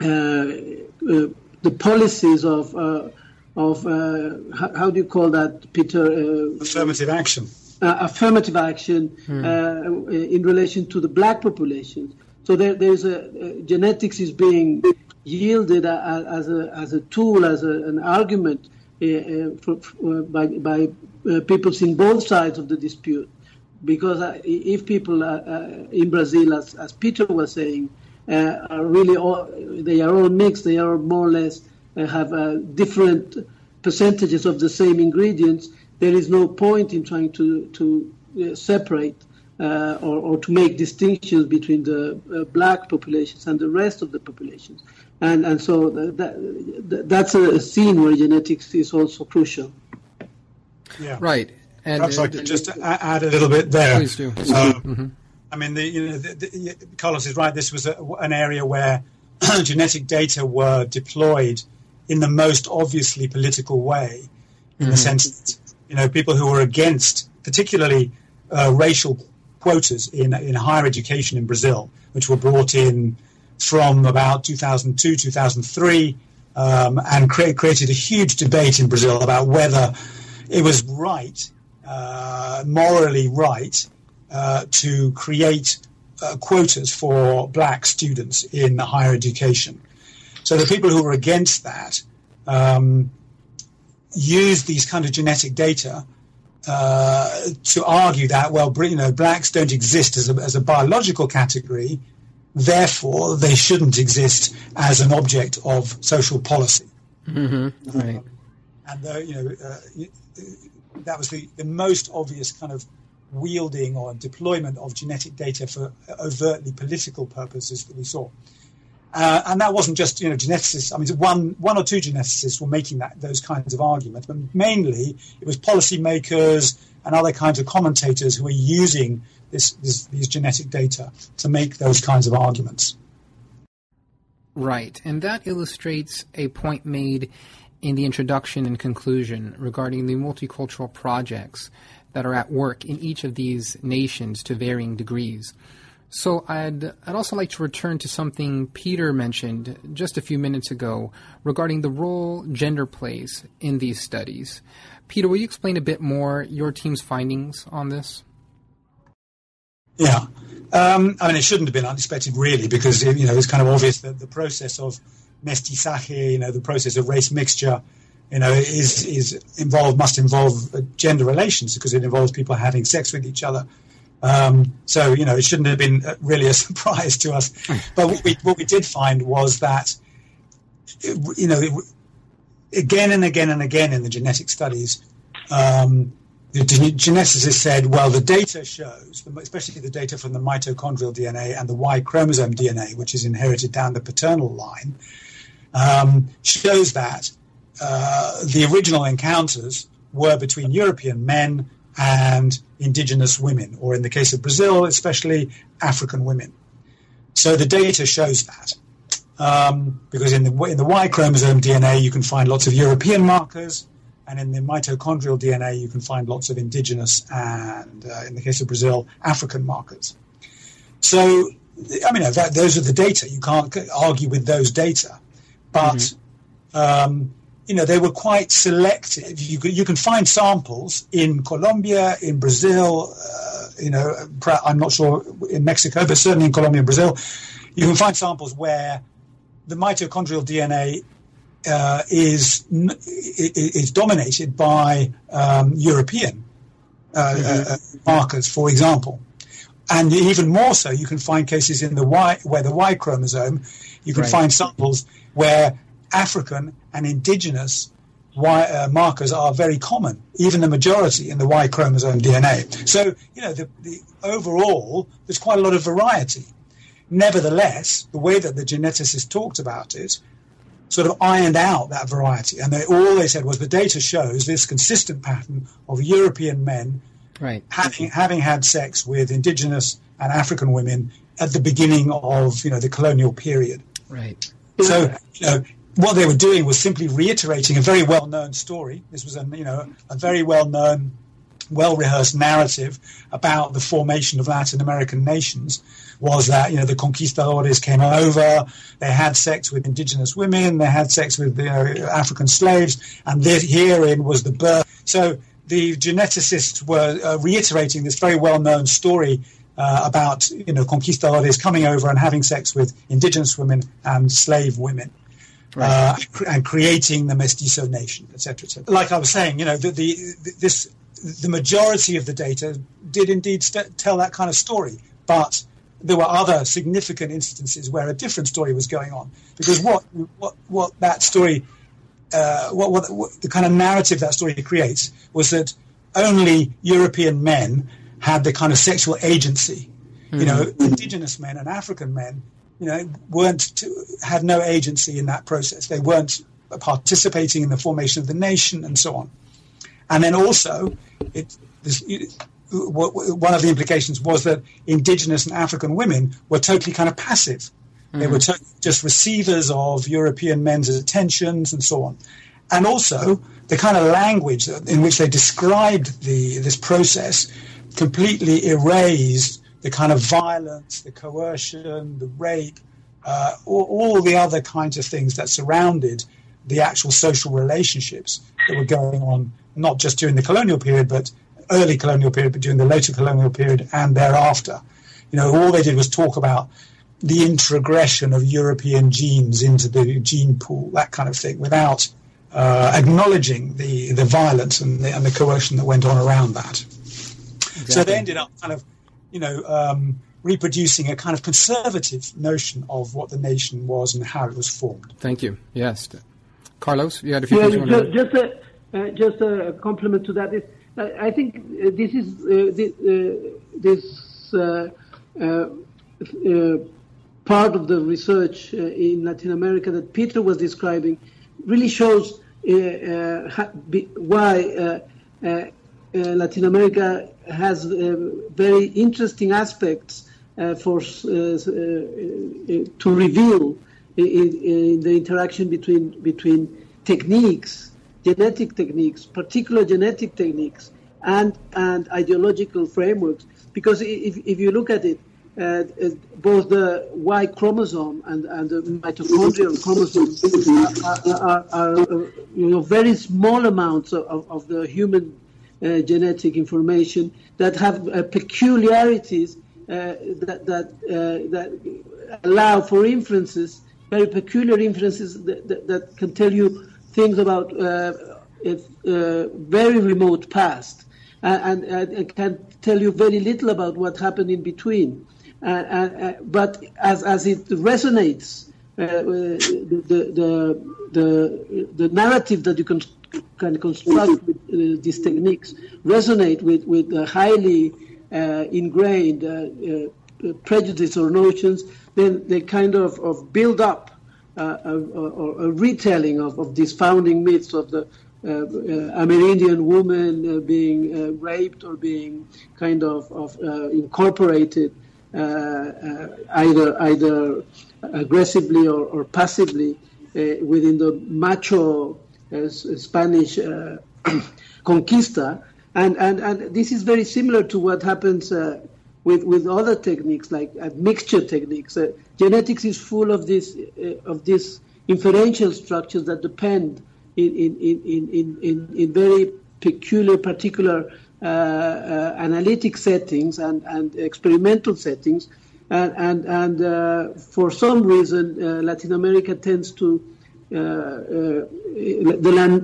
uh, the policies of of how, how, do you call that, Peter? affirmative action. affirmative action hmm. in relation to the black population. So there, there's a genetics is being yielded as a as a tool, as a, an argument uh, for, for, by by uh, people in both sides of the dispute because uh, if people uh, in Brazil, as, as Peter was saying, uh, are really all, they are all mixed, they are more or less have different percentages of the same ingredients, there is no point in trying to, to separate uh, or, or, to make distinctions between the uh, black populations and the rest of the populations. And, and so that, that, that's a scene where genetics is also crucial. Yeah. Right. And Perhaps I could just add a little bit there. Please do. Um, mm-hmm. I mean, the, you know, the, the, Carlos is right. This was a, an area where genetic data were deployed in the most obviously political way, in mm-hmm. the sense that you know people who were against, particularly uh, racial quotas in in higher education in Brazil, which were brought in from about 2002 2003, um, and cre- created a huge debate in Brazil about whether it was right uh, morally right uh, to create uh, quotas for black students in higher education. So the people who were against that um, used these kind of genetic data uh, to argue that, well, you know, blacks don't exist as a, as a biological category, therefore they shouldn't exist as an object of social policy. Mm-hmm. Right. And the, you know, uh, that was the, the most obvious kind of wielding or deployment of genetic data for overtly political purposes that we saw. Uh, and that wasn't just you know geneticists. I mean, one one or two geneticists were making that those kinds of arguments, but mainly it was policymakers and other kinds of commentators who were using this, this these genetic data to make those kinds of arguments. Right, and that illustrates a point made in the introduction and conclusion regarding the multicultural projects that are at work in each of these nations to varying degrees. So I'd I'd also like to return to something Peter mentioned just a few minutes ago regarding the role gender plays in these studies. Peter, will you explain a bit more your team's findings on this? Yeah, um, I mean it shouldn't have been unexpected really because you know it's kind of obvious that the process of mestizaje, you know, the process of race mixture, you know, is is involved must involve gender relations because it involves people having sex with each other um, so you know, it shouldn't have been uh, really a surprise to us. But what we what we did find was that you know, it, again and again and again in the genetic studies, um, the geneticists said, well, the data shows, especially the data from the mitochondrial DNA and the Y chromosome DNA, which is inherited down the paternal line, um, shows that uh, the original encounters were between European men and indigenous women, or in the case of Brazil, especially African women. So the data shows that. Um, because in the, in the Y chromosome DNA, you can find lots of European markers, and in the mitochondrial DNA, you can find lots of indigenous and, uh, in the case of Brazil, African markers. So, I mean, that, those are the data. You can't argue with those data. But mm-hmm. um, you know, they were quite selective. You, you can find samples in Colombia, in Brazil, uh, you know, I'm not sure in Mexico, but certainly in Colombia and Brazil, you can find samples where the mitochondrial DNA uh, is is dominated by um, European uh, mm-hmm. Uh, markers, for example. And even more so, you can find cases in the Y where the Y chromosome, you can right. find samples where African and indigenous Y, uh, markers are very common, even the majority in the Y chromosome DNA. So, you know, the, the overall, there's quite a lot of variety. Nevertheless, the way that the geneticists talked about it sort of ironed out that variety. And they, all they said was the data shows this consistent pattern of European men right. having, having had sex with indigenous and African women at the beginning of, you know, the colonial period. Right. So, you know, what they were doing was simply reiterating a very well-known story. This was a you know a very well-known, well-rehearsed narrative about the formation of Latin American nations. Was that you know the conquistadores came over, they had sex with indigenous women, they had sex with you know, African slaves, and this, herein was the birth. So the geneticists were uh, reiterating this very well-known story uh, about you know conquistadores coming over and having sex with indigenous women and slave women right. uh, and creating the mestizo nation, etc., etc. Like I was saying, you know, the, the, this the majority of the data did indeed st- tell that kind of story, but there were other significant instances where a different story was going on because what what what that story uh, what, what, what, the kind of narrative that story creates was that only European men had the kind of sexual agency. Mm-hmm. You know, mm-hmm. indigenous men and African men you know, weren't to, had no agency in that process. They weren't participating in the formation of the nation and so on. And then also, it, this, it, one of the implications was that indigenous and African women were totally kind of passive. Mm-hmm. They were to- just receivers of European men's attentions and so on. And also, the kind of language in which they described the, this process completely erased the kind of violence, the coercion, the rape, uh, all, all, the other kinds of things that surrounded the actual social relationships that were going on, not just during the colonial period, but early colonial period, but during the later colonial period and thereafter. You know, all they did was talk about the introgression of European genes into the gene pool, that kind of thing, without uh, acknowledging the, the violence and the, and the coercion that went on around that. Exactly. So they ended up kind of, you know, um, reproducing a kind of conservative notion of what the nation was and how it was formed. Thank you. Yes. Carlos, you had a few yeah, things just, just, a, uh, just a compliment to that. I think uh, this is uh, uh this, uh, uh, uh, part of the research uh, in Latin America that Peter was describing really shows why Latin America has very interesting aspects for to reveal in, in, the interaction between between techniques genetic techniques, particular genetic techniques, and, and ideological frameworks. Because if, if you look at it, uh, both the Y chromosome and, and the mitochondrial chromosome are, are, are, are, you know, very small amounts of, of the human uh, genetic information that have uh, peculiarities uh, that, that, uh, that allow for inferences, very peculiar inferences that, that, that can tell you things about uh, uh, very remote past, and, and, and, can tell you very little about what happened in between. Uh, but as, as it resonates, the, the, the, the, narrative that you can, can construct with uh, these techniques resonate with, with highly uh, ingrained uh, prejudice or notions, then they kind of, of build up a, a, retelling of, of these founding myths of the uh, uh, Amerindian woman uh, being uh, raped or being kind of, of uh, incorporated uh, either either aggressively or, or passively within the macho Spanish conquista. And, and, and this is very similar to what happens with, with other techniques like uh, mixture techniques. Uh, genetics is full of this of these inferential structures that depend in in in in in, in very peculiar, particular uh, uh, analytic settings and and experimental settings, and and, and uh, for some reason Latin America tends to the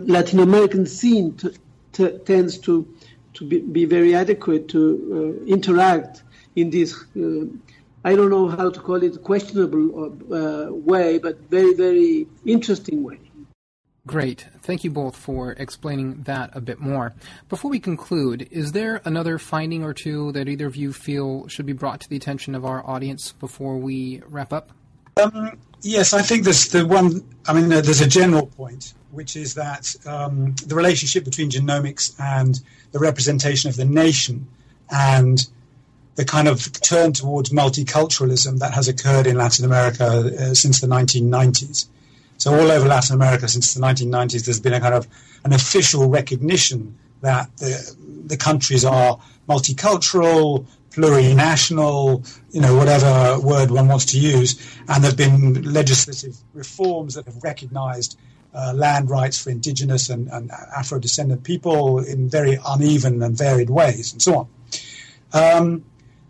Latin American scene tends to to be, be, very adequate to uh, interact in this, uh, I don't know how to call it, questionable uh, way, but very, very interesting way. Great. Thank you both for explaining that a bit more. Before we conclude, is there another finding or two that either of you feel should be brought to the attention of our audience before we wrap up? Um, yes, I think there's the one. I mean, there's a general point, which is that um, the relationship between genomics and the representation of the nation and the kind of turn towards multiculturalism that has occurred in Latin America uh, since the 1990s. So all over Latin America since the 1990s, there's been a kind of an official recognition that the, the countries are multicultural, plurinational, you know, whatever word one wants to use. And there have been legislative reforms that have recognized uh, land rights for indigenous and, and Afro-descendant people in very uneven and varied ways, and so on. Um,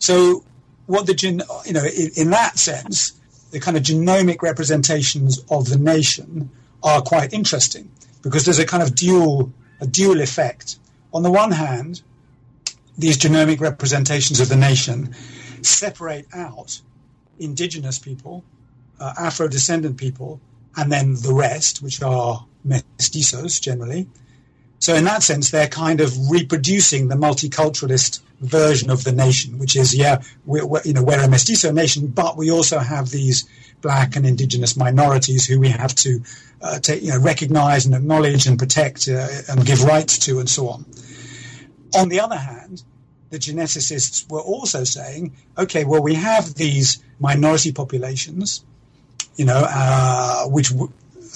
so, what the gen, you know, in, in that sense, the kind of genomic representations of the nation are quite interesting because there's a kind of dual a dual effect. On the one hand, these genomic representations of the nation separate out indigenous people, uh, Afro descendant people, and then the rest, which are mestizos generally. So in that sense, they're kind of reproducing the multiculturalist version of the nation, which is, yeah, we're, we're, you know, we're a mestizo nation, but we also have these black and indigenous minorities who we have to uh, take, you know, recognize and acknowledge and protect uh, and give rights to and so on. On the other hand, the geneticists were also saying, okay, well, we have these minority populations, you know, uh, which,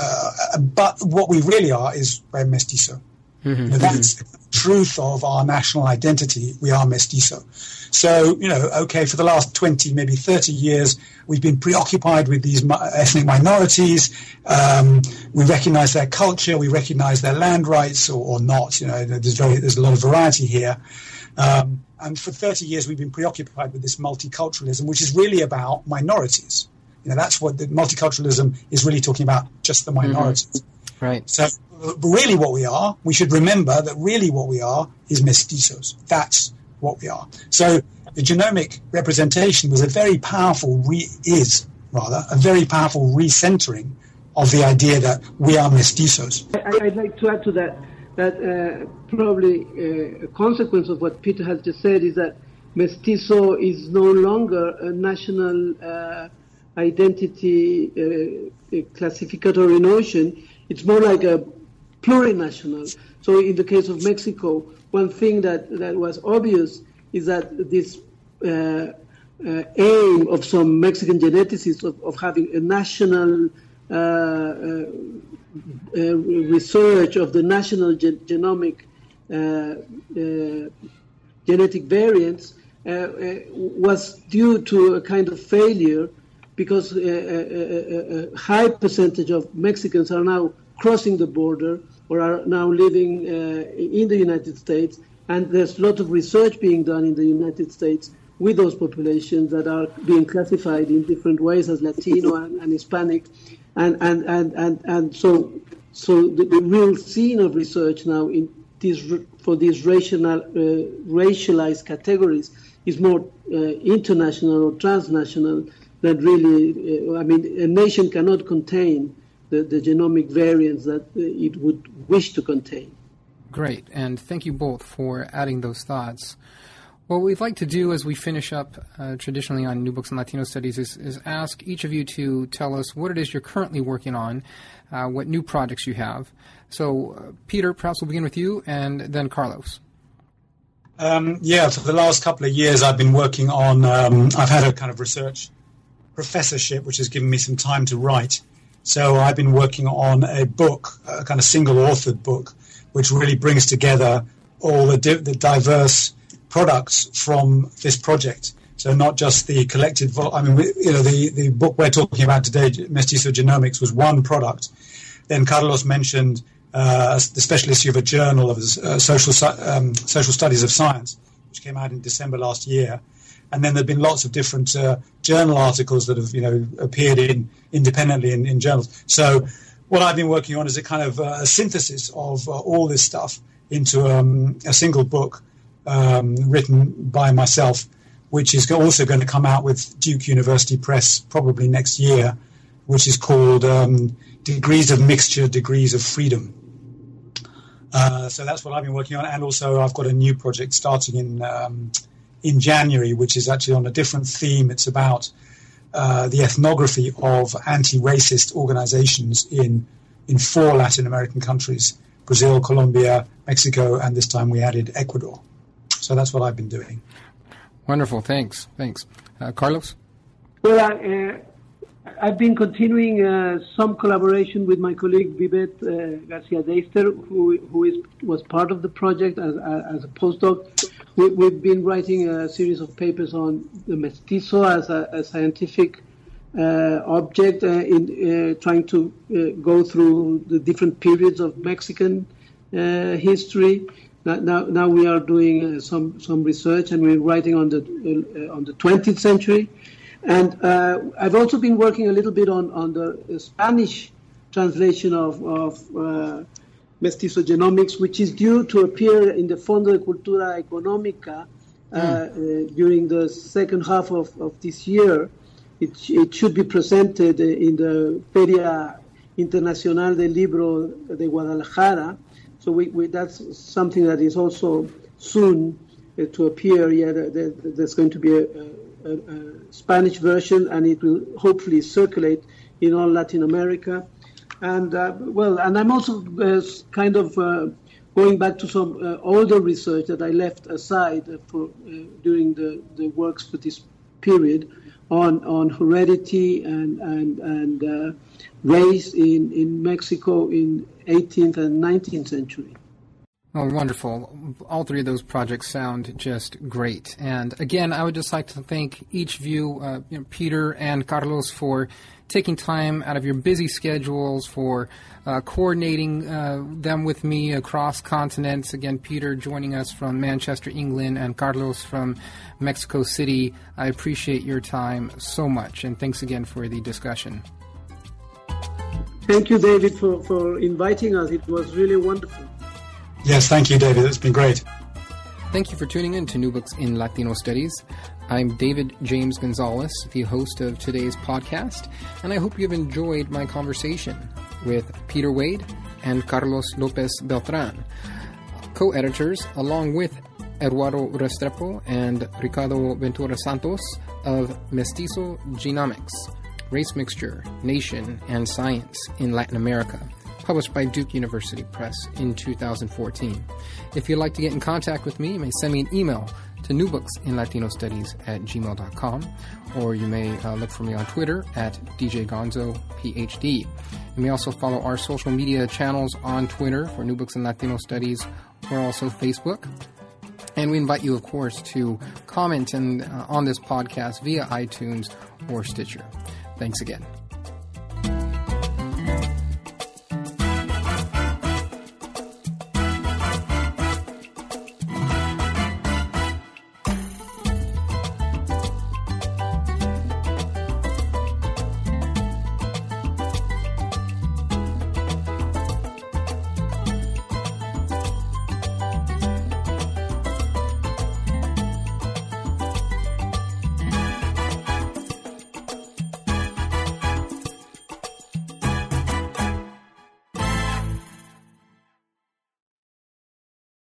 uh, but what we really are is we're mestizo. Mm-hmm. That's the truth of our national identity. We are mestizo. So, you know, okay, for the last 20, maybe 30 years, we've been preoccupied with these ethnic minorities. Um, we recognize their culture. We recognize their land rights or, or not. You know, there's, very, there's a lot of variety here. Um, and for 30 years, we've been preoccupied with this multiculturalism, which is really about minorities. You know, that's what the multiculturalism is really talking about, just the minorities. Mm-hmm. Right. So, really, what we are, we should remember that really what we are is mestizos. That's what we are. So, the genomic representation was a very powerful, re- is rather, a very powerful recentering of the idea that we are mestizos. I, would like to add to that that uh, probably uh, a consequence of what Peter has just said is that mestizo is no longer a national uh, identity uh, classificatory notion. It's more like a plurinational. So in the case of Mexico, one thing that, that was obvious is that this uh, uh, aim of some Mexican geneticists of, of having a national uh, uh, uh research of the national ge- genomic genetic variants was due to a kind of failure because a, a, a, high percentage of Mexicans are now crossing the border or are now living uh, in the United States, and there's a lot of research being done in the United States with those populations that are being classified in different ways as Latino and, and Hispanic, and and and and, and so so the, the, real scene of research now in these for these racial uh, racialized categories is more uh, international or transnational than really. Uh, I mean, a nation cannot contain the, the genomic variants that uh, it would wish to contain. Great, and thank you both for adding those thoughts. What we'd like to do as we finish up uh, traditionally on New Books in Latino Studies is, is, ask each of you to tell us what it is you're currently working on, uh, what new projects you have. So, uh, Peter, perhaps we'll begin with you, and then Carlos. Um, yeah, for the last couple of years, I've been working on. Um, I've had a kind of research professorship, which has given me some time to write. So I've been working on a book, a kind of single authored book, which really brings together all the, di- the diverse products from this project. So not just the collected, vo- I mean, we, you know, the, the book we're talking about today, Mestizo Genomics, was one product. Then Carlos mentioned uh, the special issue of a journal of uh, social um, social studies of science, which came out in December last year. And then there've been lots of different uh, journal articles that have, you know, appeared in independently in, in, journals. So what I've been working on is a kind of uh, a synthesis of uh, all this stuff into um, a single book um, written by myself, which is also going to come out with Duke University Press probably next year, which is called um, Degrees of Mixture, Degrees of Freedom. Uh, so that's what I've been working on, and also I've got a new project starting in um, in January, which is actually on a different theme. It's about uh, the ethnography of anti-racist organizations in in four Latin American countries: Brazil, Colombia, Mexico, and this time we added Ecuador. So that's what I've been doing. Wonderful. Thanks. Thanks. Uh, Carlos? Well, uh, I've been continuing uh, some collaboration with my colleague Vivette uh, Garcia Deister, who, who is, was part of the project as, as a postdoc. We, have been writing a series of papers on the mestizo as a, a scientific uh, object, uh, in trying to go through the different periods of Mexican history. Now, now we are doing uh, some some research and we're writing on the uh, on the 20th century, and uh, I've also been working a little bit on on the Spanish translation of of uh, mestizo genomics, which is due to appear in the Fondo de Cultura Económica mm. during the second half of, of this year. It, it should be presented in the Feria Internacional del Libro de Guadalajara so we, we, that's something that is also soon uh, to appear. Yeah, there, there's going to be a, a, a, Spanish version, and it will hopefully circulate in all Latin America. And uh, well, and I'm also uh, kind of uh, going back to some uh, older research that I left aside for uh, during the, the works for this period on on heredity and and and race in in Mexico in 18th and 19th century. Oh, wonderful. All three of those projects sound just great. And again, I would just like to thank each of you, uh, you know, Peter and Carlos, for taking time out of your busy schedules, for uh, coordinating uh, them with me across continents. Again, Peter joining us from Manchester, England, and Carlos from Mexico City. I appreciate your time so much, and thanks again for the discussion. Thank you, David, for, for inviting us. It was really wonderful. Yes, thank you, David. It's been great. Thank you for tuning in to New Books in Latino Studies. I'm David James Gonzales, the host of today's podcast, and I hope you've enjoyed my conversation with Peter Wade and Carlos Lopez Beltran, co editors, along with Eduardo Restrepo and Ricardo Ventura Santos of Mestizo Genomics Race Mixture, Nation, and Science in Latin America published by Duke University Press in 2014. If you'd like to get in contact with me, you may send me an email to newbooksinlatinostudies at gmail.com, or you may uh, look for me on Twitter at djgonzophed. You may also follow our social media channels on Twitter for New Books in Latino Studies, or also Facebook. And we invite you, of course, to comment and, uh, on this podcast via iTunes or Stitcher. Thanks again.